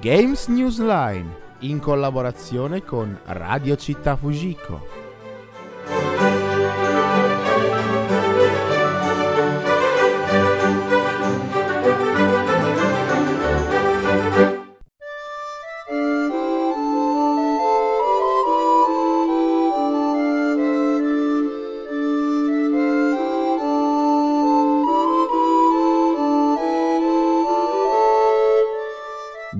Games Newsline in collaborazione con Radio Città Fujiko.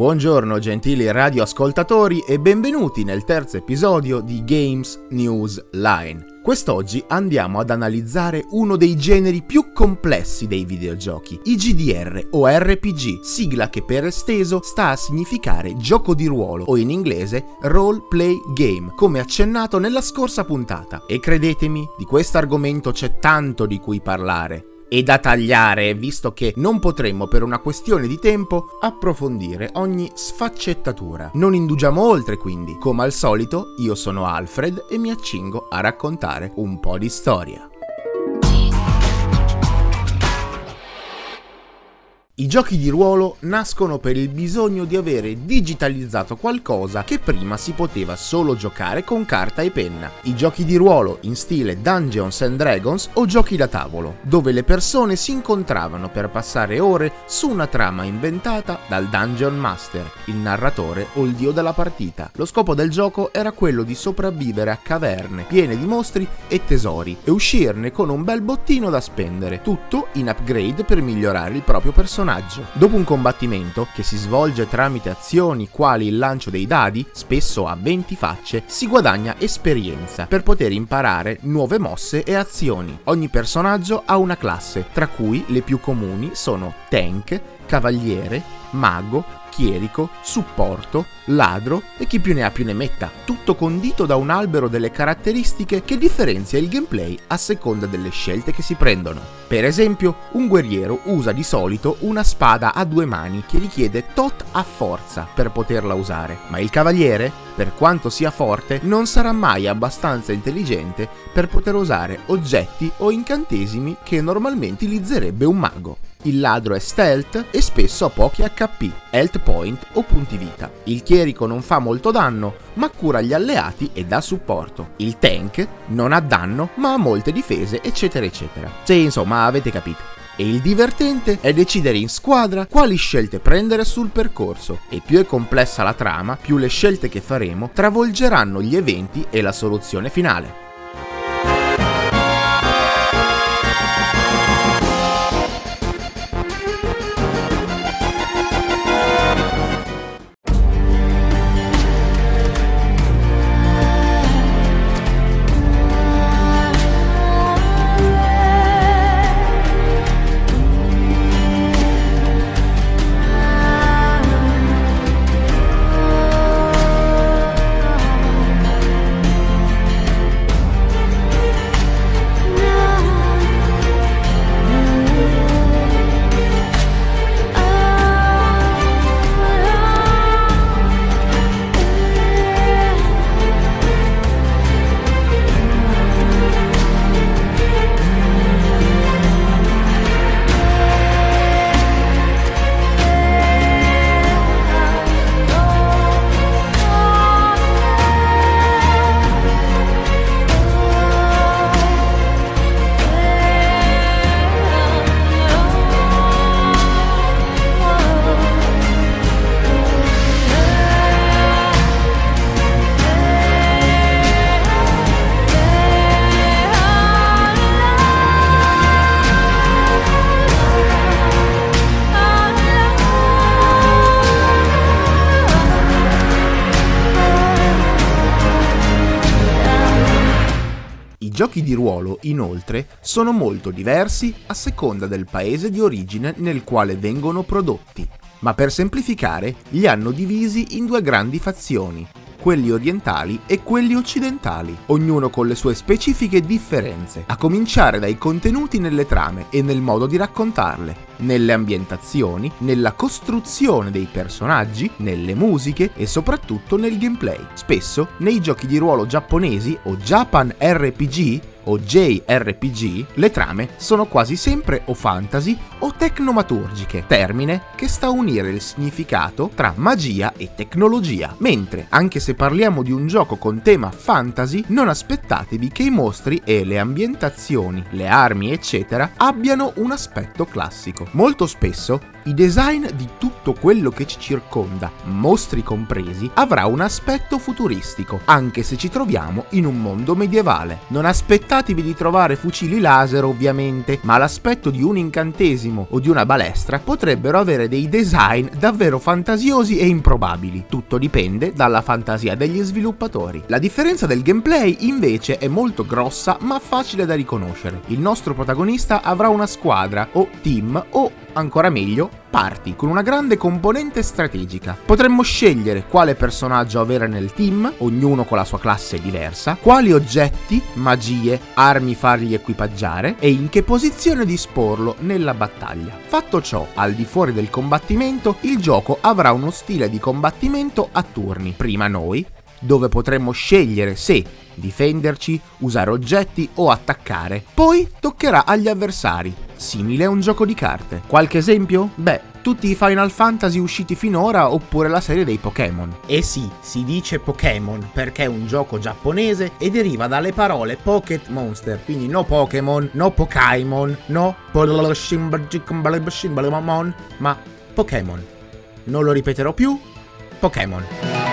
Buongiorno gentili radioascoltatori e benvenuti nel terzo episodio di Games News Line. Quest'oggi andiamo ad analizzare uno dei generi più complessi dei videogiochi, i GDR o RPG, sigla che per esteso sta a significare gioco di ruolo o in inglese role play game, come accennato nella scorsa puntata. E credetemi, di questo argomento c'è tanto di cui parlare e da tagliare, visto che non potremmo per una questione di tempo approfondire ogni sfaccettatura. Non indugiamo oltre quindi. Come al solito, io sono Alfred e mi accingo a raccontare un po' di storia. I giochi di ruolo nascono per il bisogno di avere digitalizzato qualcosa che prima si poteva solo giocare con carta e penna. I giochi di ruolo in stile Dungeons and Dragons o giochi da tavolo, dove le persone si incontravano per passare ore su una trama inventata dal Dungeon Master, il narratore o il dio della partita. Lo scopo del gioco era quello di sopravvivere a caverne piene di mostri e tesori e uscirne con un bel bottino da spendere, tutto in upgrade per migliorare il proprio personaggio personaggio. Dopo un combattimento, che si svolge tramite azioni quali il lancio dei dadi, spesso a 20 facce, si guadagna esperienza per poter imparare nuove mosse e azioni. Ogni personaggio ha una classe, tra cui le più comuni sono tank, cavaliere, mago, chierico, supporto, ladro e chi più ne ha più ne metta, tutto condito da un albero delle caratteristiche che differenzia il gameplay a seconda delle scelte che si prendono. Per esempio, un guerriero usa di solito una spada a due mani che richiede tot a forza per poterla usare, ma il cavaliere, per quanto sia forte, non sarà mai abbastanza intelligente per poter usare oggetti o incantesimi che normalmente utilizzerebbe un mago. Il ladro è stealth e spesso ha pochi HP, health point o punti vita. Il chierico non fa molto danno, ma cura gli alleati e dà supporto. Il tank non ha danno, ma ha molte difese, eccetera, eccetera. Sì, insomma, avete capito. E il divertente è decidere in squadra quali scelte prendere sul percorso. E più è complessa la trama, più le scelte che faremo travolgeranno gli eventi e la soluzione finale. Giochi di ruolo, inoltre, sono molto diversi a seconda del paese di origine nel quale vengono prodotti, ma per semplificare li hanno divisi in due grandi fazioni, quelli orientali e quelli occidentali, ognuno con le sue specifiche differenze, a cominciare dai contenuti nelle trame e nel modo di raccontarle, nelle ambientazioni, nella costruzione dei personaggi, nelle musiche e soprattutto nel gameplay. Spesso nei giochi di ruolo giapponesi o Japan RPG o JRPG, le trame sono quasi sempre o fantasy o tecnomaturgiche, termine che sta a unire il significato tra magia e tecnologia. Mentre, anche se parliamo di un gioco con tema fantasy, non aspettatevi che i mostri e le ambientazioni, le armi, eccetera, abbiano un aspetto classico. Molto spesso i design di tutto quello che ci circonda, mostri compresi, avrà un aspetto futuristico, anche se ci troviamo in un mondo medievale. Non aspettatevi di trovare fucili laser ovviamente, ma l'aspetto di un incantesimo o di una balestra potrebbero avere dei design davvero fantasiosi e improbabili. Tutto dipende dalla fantasia degli sviluppatori. La differenza del gameplay invece è molto grossa ma facile da riconoscere. Il nostro protagonista avrà una squadra o team o ancora meglio, parti con una grande componente strategica. Potremmo scegliere quale personaggio avere nel team, ognuno con la sua classe diversa, quali oggetti, magie, armi fargli equipaggiare e in che posizione disporlo nella battaglia. Fatto ciò, al di fuori del combattimento, il gioco avrà uno stile di combattimento a turni. Prima noi, dove potremmo scegliere se difenderci, usare oggetti o attaccare. Poi toccherà agli avversari, simile a un gioco di carte. Qualche esempio? Beh, tutti i Final Fantasy usciti finora oppure la serie dei Pokémon. E sì, si dice Pokémon perché è un gioco giapponese e deriva dalle parole Pocket Monster, quindi no Pokémon, no Pokémon, no ma Pokémon. Non lo ripeterò più, Pokémon.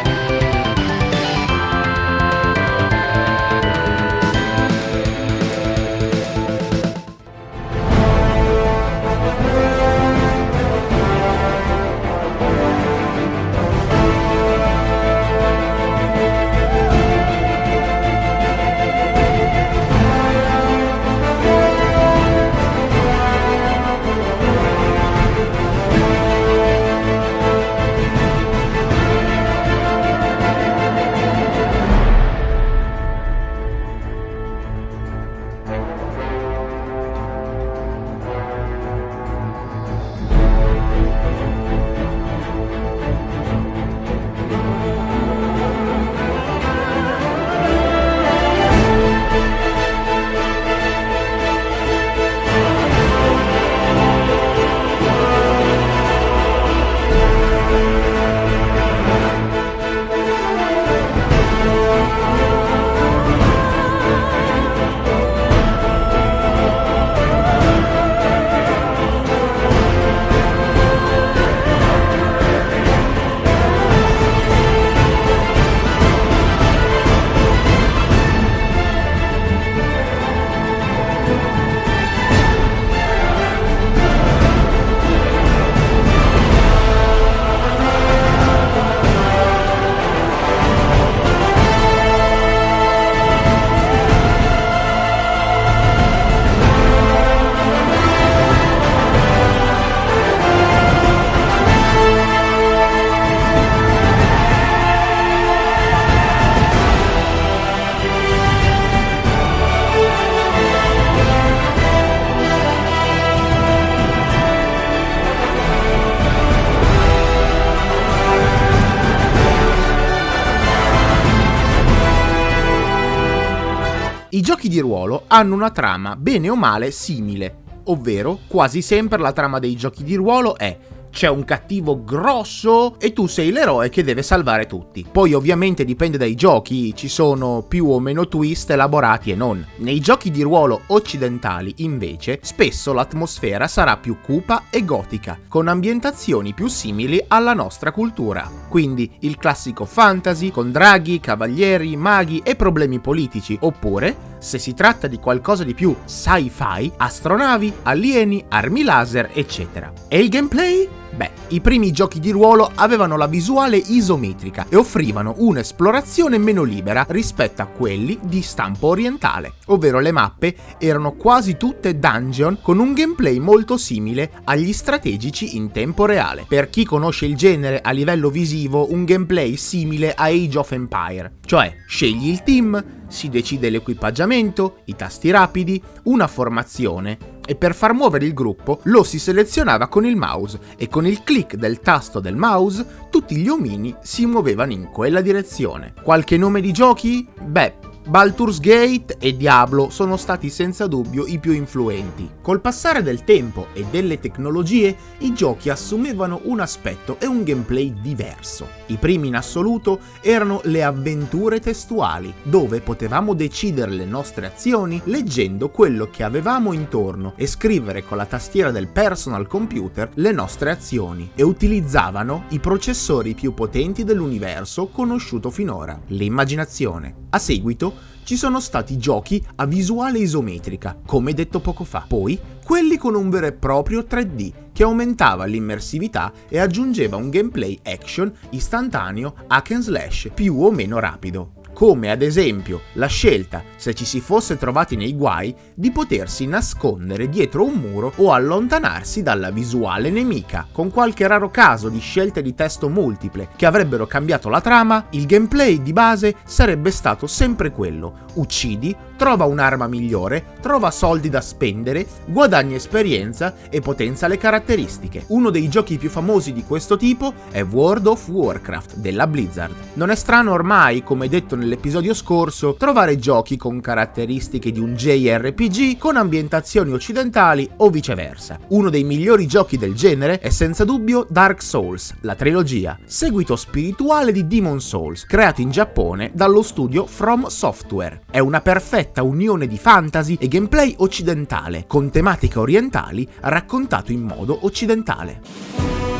Giochi di ruolo hanno una trama bene o male simile, ovvero quasi sempre la trama dei giochi di ruolo è c'è un cattivo grosso e tu sei l'eroe che deve salvare tutti. Poi ovviamente dipende dai giochi, ci sono più o meno twist elaborati e non. Nei giochi di ruolo occidentali, invece, spesso l'atmosfera sarà più cupa e gotica, con ambientazioni più simili alla nostra cultura. Quindi il classico fantasy con draghi, cavalieri, maghi e problemi politici, oppure se si tratta di qualcosa di più sci-fi, astronavi, alieni, armi laser, eccetera. E il gameplay? Beh, i primi giochi di ruolo avevano la visuale isometrica e offrivano un'esplorazione meno libera rispetto a quelli di stampo orientale, ovvero le mappe erano quasi tutte dungeon con un gameplay molto simile agli strategici in tempo reale. Per chi conosce il genere a livello visivo, un gameplay simile a Age of Empire, cioè scegli il team, si decide l'equipaggiamento, i tasti rapidi, una formazione e per far muovere il gruppo lo si selezionava con il mouse e con il clic del tasto del mouse tutti gli omini si muovevano in quella direzione. Qualche nome di giochi? Beh, Baldur's Gate e Diablo sono stati senza dubbio i più influenti. Col passare del tempo e delle tecnologie, i giochi assumevano un aspetto e un gameplay diverso. I primi in assoluto erano le avventure testuali, dove potevamo decidere le nostre azioni leggendo quello che avevamo intorno e scrivere con la tastiera del personal computer le nostre azioni e utilizzavano i processori più potenti dell'universo conosciuto finora, l'immaginazione. A seguito ci sono stati giochi a visuale isometrica, come detto poco fa, poi quelli con un vero e proprio 3D che aumentava l'immersività e aggiungeva un gameplay action istantaneo hack and slash più o meno rapido come ad esempio la scelta, se ci si fosse trovati nei guai, di potersi nascondere dietro un muro o allontanarsi dalla visuale nemica. Con qualche raro caso di scelte di testo multiple che avrebbero cambiato la trama, il gameplay di base sarebbe stato sempre quello. Uccidi, trova un'arma migliore, trova soldi da spendere, guadagni esperienza e potenza le caratteristiche. Uno dei giochi più famosi di questo tipo è World of Warcraft della Blizzard. Non è strano ormai, come detto nel nell'episodio scorso, trovare giochi con caratteristiche di un JRPG con ambientazioni occidentali o viceversa. Uno dei migliori giochi del genere è senza dubbio Dark Souls, la trilogia, seguito spirituale di Demon Souls, creato in Giappone dallo studio From Software. È una perfetta unione di fantasy e gameplay occidentale, con tematiche orientali raccontato in modo occidentale.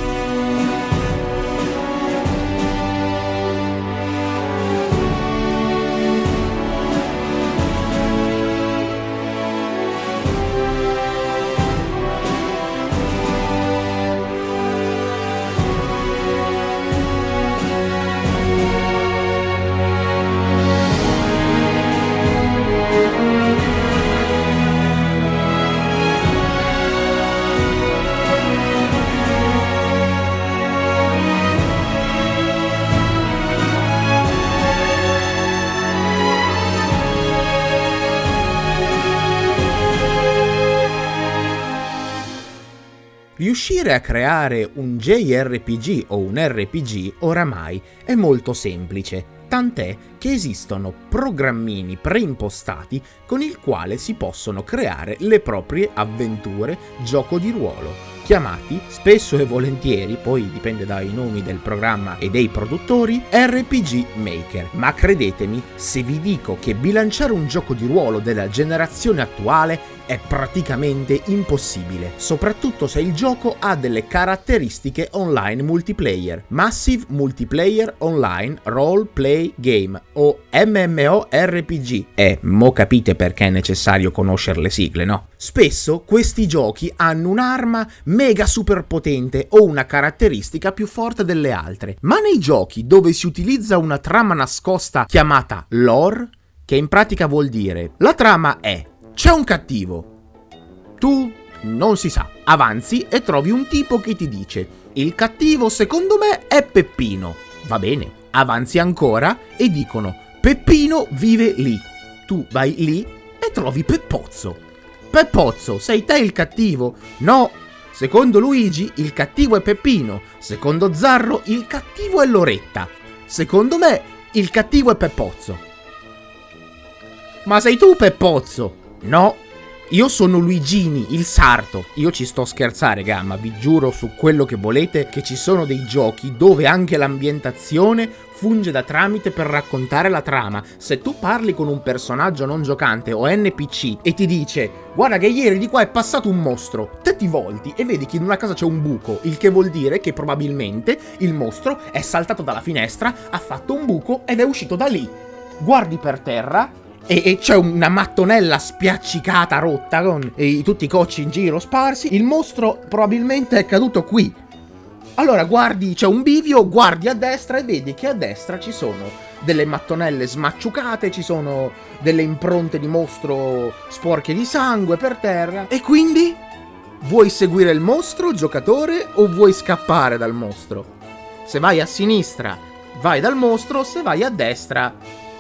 Riuscire a creare un JRPG o un RPG oramai è molto semplice, tant'è che esistono programmini preimpostati con il quale si possono creare le proprie avventure gioco di ruolo chiamati spesso e volentieri, poi dipende dai nomi del programma e dei produttori, RPG Maker. Ma credetemi, se vi dico che bilanciare un gioco di ruolo della generazione attuale è praticamente impossibile, soprattutto se il gioco ha delle caratteristiche online multiplayer. Massive Multiplayer Online Role Play Game o MMORPG. E mo capite perché è necessario conoscere le sigle, no? Spesso questi giochi hanno un'arma mega super potente o una caratteristica più forte delle altre, ma nei giochi dove si utilizza una trama nascosta chiamata lore, che in pratica vuol dire la trama è c'è un cattivo. Tu non si sa. Avanzi e trovi un tipo che ti dice: Il cattivo secondo me è Peppino. Va bene. Avanzi ancora e dicono: Peppino vive lì. Tu vai lì e trovi Peppozzo. Peppozzo, sei te il cattivo? No. Secondo Luigi il cattivo è Peppino. Secondo Zarro il cattivo è Loretta. Secondo me il cattivo è Peppozzo. Ma sei tu Peppozzo? No, io sono Luigini, il sarto. Io ci sto scherzare, gamma, vi giuro su quello che volete che ci sono dei giochi dove anche l'ambientazione funge da tramite per raccontare la trama. Se tu parli con un personaggio non giocante o NPC e ti dice guarda che ieri di qua è passato un mostro, te ti volti e vedi che in una casa c'è un buco, il che vuol dire che probabilmente il mostro è saltato dalla finestra, ha fatto un buco ed è uscito da lì. Guardi per terra, e, e c'è una mattonella spiaccicata, rotta, con e, tutti i cocci in giro sparsi. Il mostro probabilmente è caduto qui. Allora guardi, c'è un bivio, guardi a destra e vedi che a destra ci sono delle mattonelle smacciucate, ci sono delle impronte di mostro sporche di sangue per terra. E quindi? Vuoi seguire il mostro, giocatore, o vuoi scappare dal mostro? Se vai a sinistra, vai dal mostro, se vai a destra,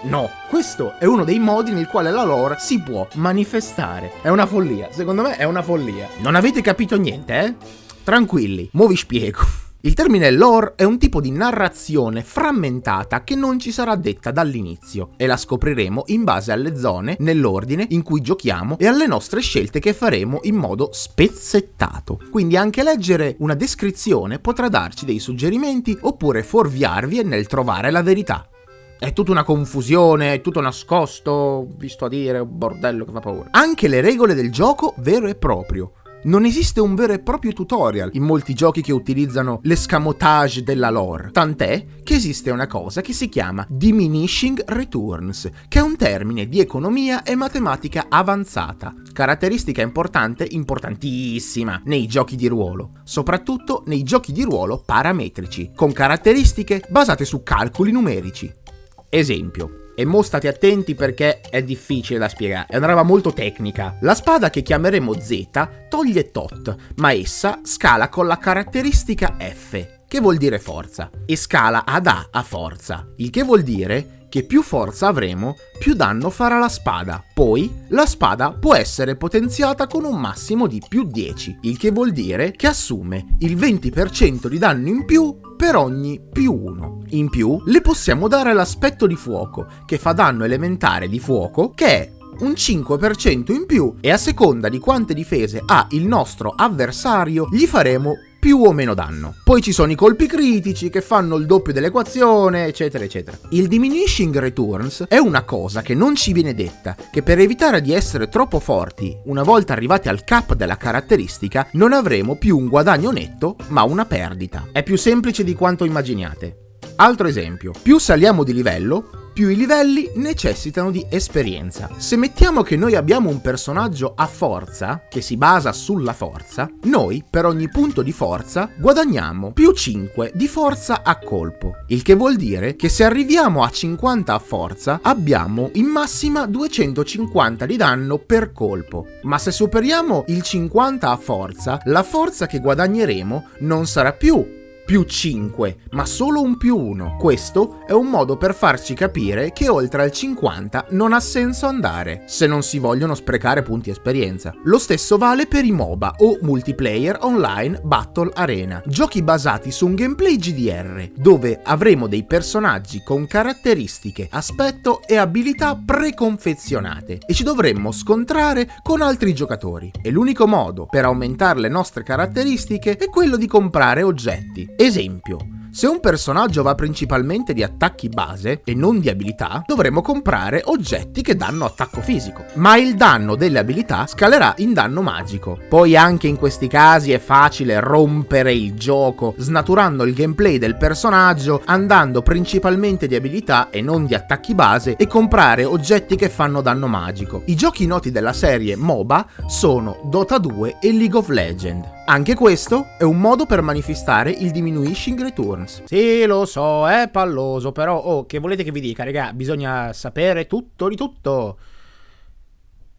No, questo è uno dei modi nel quale la lore si può manifestare. È una follia, secondo me è una follia. Non avete capito niente, eh? Tranquilli, mo vi spiego. Il termine lore è un tipo di narrazione frammentata che non ci sarà detta dall'inizio e la scopriremo in base alle zone, nell'ordine in cui giochiamo e alle nostre scelte che faremo in modo spezzettato. Quindi anche leggere una descrizione potrà darci dei suggerimenti oppure fuorviarvi nel trovare la verità. È tutta una confusione, è tutto nascosto, visto a dire, un bordello che fa paura. Anche le regole del gioco vero e proprio non esiste un vero e proprio tutorial in molti giochi che utilizzano l'escamotage della lore, tant'è che esiste una cosa che si chiama diminishing returns, che è un termine di economia e matematica avanzata, caratteristica importante, importantissima nei giochi di ruolo, soprattutto nei giochi di ruolo parametrici, con caratteristiche basate su calcoli numerici. Esempio, e mo state attenti perché è difficile da spiegare, è una roba molto tecnica. La spada che chiameremo Z toglie tot, ma essa scala con la caratteristica F, che vuol dire forza, e scala ad A a forza, il che vuol dire che più forza avremo, più danno farà la spada. Poi, la spada può essere potenziata con un massimo di più 10, il che vuol dire che assume il 20% di danno in più per ogni più 1. In più, le possiamo dare l'aspetto di fuoco, che fa danno elementare di fuoco, che è un 5% in più e a seconda di quante difese ha il nostro avversario gli faremo più o meno danno. Poi ci sono i colpi critici che fanno il doppio dell'equazione, eccetera, eccetera. Il diminishing returns è una cosa che non ci viene detta, che per evitare di essere troppo forti, una volta arrivati al cap della caratteristica, non avremo più un guadagno netto, ma una perdita. È più semplice di quanto immaginiate. Altro esempio, più saliamo di livello, più i livelli necessitano di esperienza. Se mettiamo che noi abbiamo un personaggio a forza, che si basa sulla forza, noi per ogni punto di forza guadagniamo più 5 di forza a colpo, il che vuol dire che se arriviamo a 50 a forza abbiamo in massima 250 di danno per colpo, ma se superiamo il 50 a forza, la forza che guadagneremo non sarà più più 5, ma solo un più 1. Questo è un modo per farci capire che oltre al 50 non ha senso andare, se non si vogliono sprecare punti esperienza. Lo stesso vale per i MOBA o Multiplayer Online Battle Arena, giochi basati su un gameplay GDR, dove avremo dei personaggi con caratteristiche, aspetto e abilità preconfezionate e ci dovremmo scontrare con altri giocatori. E l'unico modo per aumentare le nostre caratteristiche è quello di comprare oggetti Esempio, se un personaggio va principalmente di attacchi base e non di abilità, dovremo comprare oggetti che danno attacco fisico, ma il danno delle abilità scalerà in danno magico. Poi anche in questi casi è facile rompere il gioco, snaturando il gameplay del personaggio, andando principalmente di abilità e non di attacchi base e comprare oggetti che fanno danno magico. I giochi noti della serie MOBA sono Dota 2 e League of Legends. Anche questo è un modo per manifestare il diminishing returns. Sì, lo so, è palloso, però, oh, che volete che vi dica, raga, bisogna sapere tutto di tutto.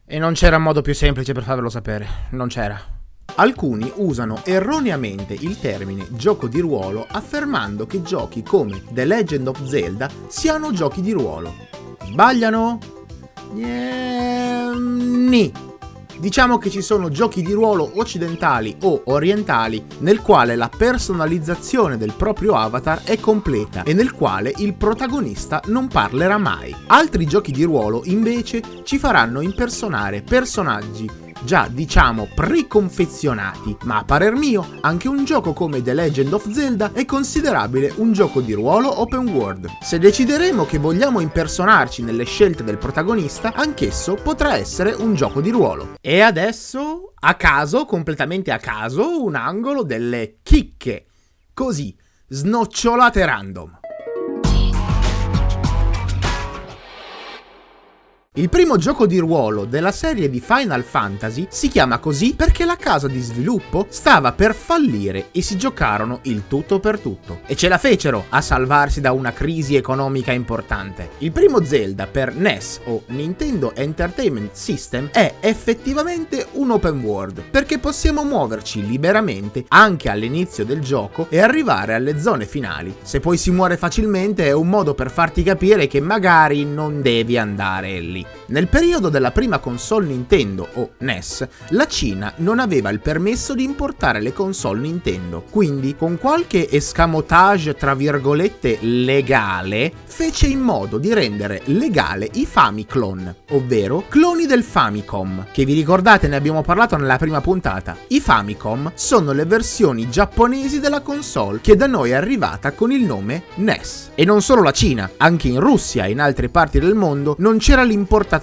E non c'era modo più semplice per farvelo sapere, non c'era. Alcuni usano erroneamente il termine gioco di ruolo affermando che giochi come The Legend of Zelda siano giochi di ruolo. Sbagliano? Niente. Diciamo che ci sono giochi di ruolo occidentali o orientali nel quale la personalizzazione del proprio avatar è completa e nel quale il protagonista non parlerà mai. Altri giochi di ruolo invece ci faranno impersonare personaggi già diciamo preconfezionati, ma a parer mio anche un gioco come The Legend of Zelda è considerabile un gioco di ruolo open world. Se decideremo che vogliamo impersonarci nelle scelte del protagonista, anch'esso potrà essere un gioco di ruolo. E adesso, a caso, completamente a caso, un angolo delle chicche. Così, snocciolate random. Il primo gioco di ruolo della serie di Final Fantasy si chiama così perché la casa di sviluppo stava per fallire e si giocarono il tutto per tutto. E ce la fecero a salvarsi da una crisi economica importante. Il primo Zelda per NES o Nintendo Entertainment System è effettivamente un open world perché possiamo muoverci liberamente anche all'inizio del gioco e arrivare alle zone finali. Se poi si muore facilmente è un modo per farti capire che magari non devi andare lì. week. Nel periodo della prima console Nintendo, o NES, la Cina non aveva il permesso di importare le console Nintendo, quindi con qualche escamotage tra virgolette legale, fece in modo di rendere legale i Famiclone, ovvero cloni del Famicom, che vi ricordate ne abbiamo parlato nella prima puntata. I Famicom sono le versioni giapponesi della console che da noi è arrivata con il nome NES. E non solo la Cina, anche in Russia e in altre parti del mondo non c'era l'importazione,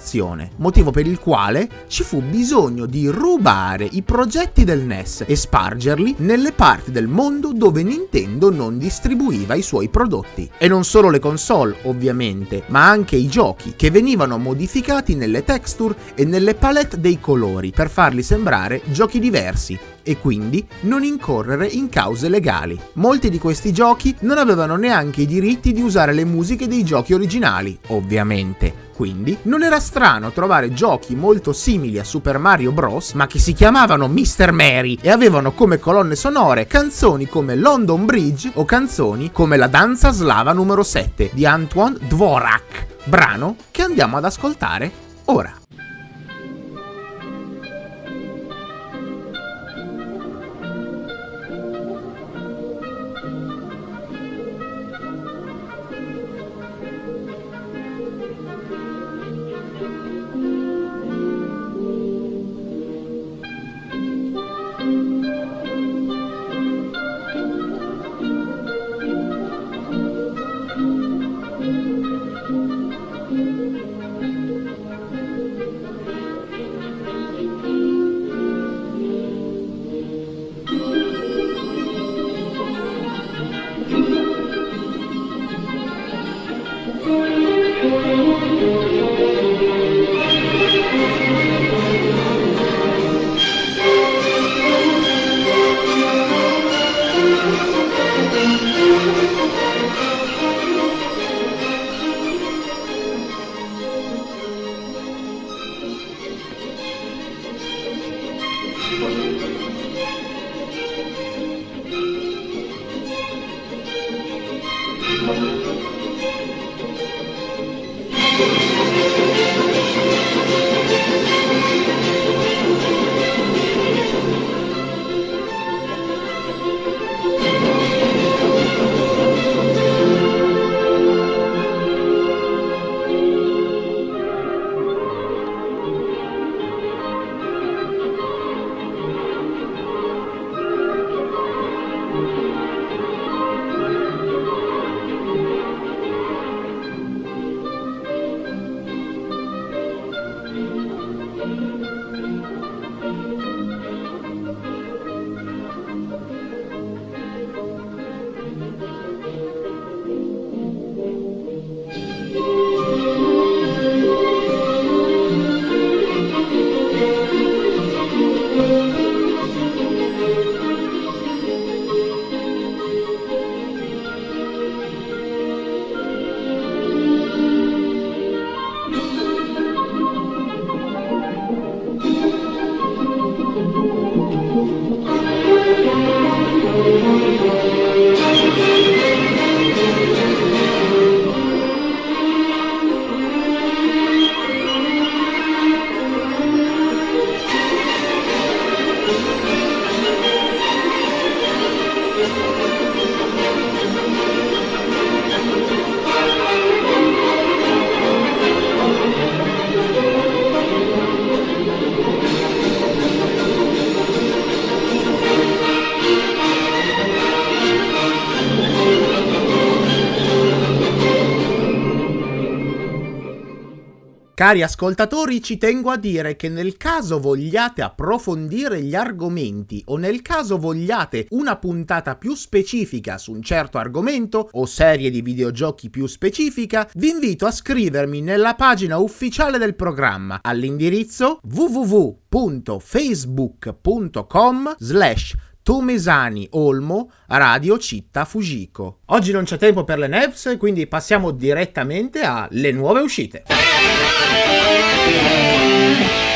motivo per il quale ci fu bisogno di rubare i progetti del NES e spargerli nelle parti del mondo dove Nintendo non distribuiva i suoi prodotti. E non solo le console, ovviamente, ma anche i giochi che venivano modificati nelle texture e nelle palette dei colori per farli sembrare giochi diversi e quindi non incorrere in cause legali. Molti di questi giochi non avevano neanche i diritti di usare le musiche dei giochi originali, ovviamente. Quindi non era strano trovare giochi molto simili a Super Mario Bros, ma che si chiamavano Mr. Mary e avevano come colonne sonore canzoni come London Bridge o canzoni come La danza slava numero 7 di Antoine Dvorak, brano che andiamo ad ascoltare ora. Cari ascoltatori, ci tengo a dire che nel caso vogliate approfondire gli argomenti o nel caso vogliate una puntata più specifica su un certo argomento o serie di videogiochi più specifica, vi invito a scrivermi nella pagina ufficiale del programma all'indirizzo www.facebook.com slash Tomesani Olmo Radio Città Fujiko. Oggi non c'è tempo per le nevs, quindi passiamo direttamente alle nuove uscite. Thank you.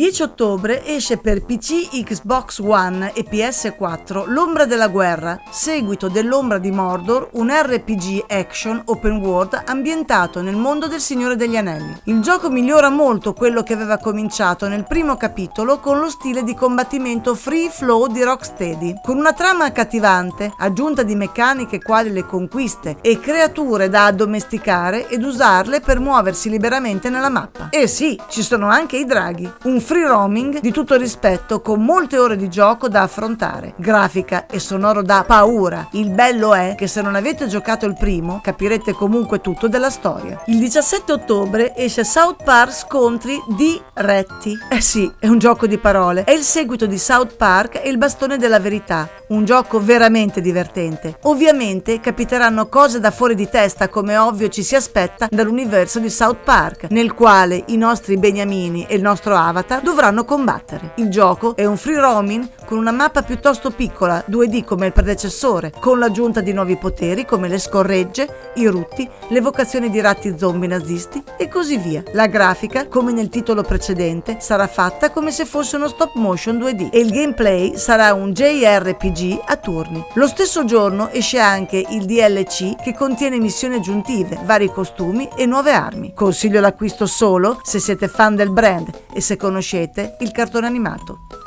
10 ottobre esce per PC, Xbox One e PS4 L'ombra della guerra, seguito dell'ombra di Mordor, un RPG action open world ambientato nel mondo del Signore degli Anelli. Il gioco migliora molto quello che aveva cominciato nel primo capitolo con lo stile di combattimento free flow di Rocksteady, con una trama accattivante, aggiunta di meccaniche quali le conquiste e creature da addomesticare ed usarle per muoversi liberamente nella mappa. E sì, ci sono anche i draghi un free roaming di tutto rispetto con molte ore di gioco da affrontare, grafica e sonoro da paura. Il bello è che se non avete giocato il primo capirete comunque tutto della storia. Il 17 ottobre esce South Park Scontri di Retti. Eh sì, è un gioco di parole, è il seguito di South Park e il bastone della verità, un gioco veramente divertente. Ovviamente capiteranno cose da fuori di testa come ovvio ci si aspetta dall'universo di South Park, nel quale i nostri beniamini e il nostro avatar dovranno combattere. Il gioco è un free roaming con una mappa piuttosto piccola, 2D come il predecessore, con l'aggiunta di nuovi poteri come le scorregge, i rutti, l'evocazione di ratti zombie nazisti e così via. La grafica, come nel titolo precedente, sarà fatta come se fosse uno stop motion 2D e il gameplay sarà un JRPG a turni. Lo stesso giorno esce anche il DLC che contiene missioni aggiuntive, vari costumi e nuove armi. Consiglio l'acquisto solo se siete fan del brand e se conoscete il cartone animato.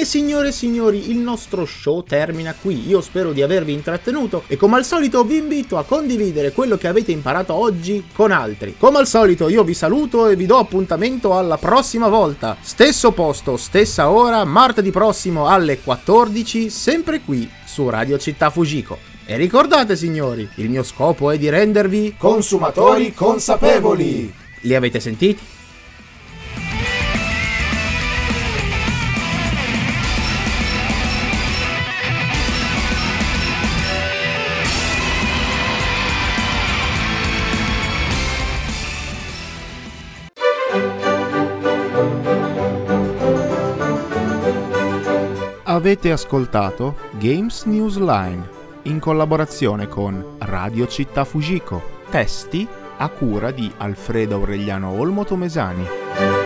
Bene signore e signori, il nostro show termina qui. Io spero di avervi intrattenuto e come al solito vi invito a condividere quello che avete imparato oggi con altri. Come al solito io vi saluto e vi do appuntamento alla prossima volta. Stesso posto, stessa ora, martedì prossimo alle 14, sempre qui su Radio Città Fujiko. E ricordate signori, il mio scopo è di rendervi consumatori consapevoli. Li avete sentiti? Avete ascoltato Games News Line in collaborazione con Radio Città Fujiko. Testi a cura di Alfredo Aureliano Olmo Tomesani.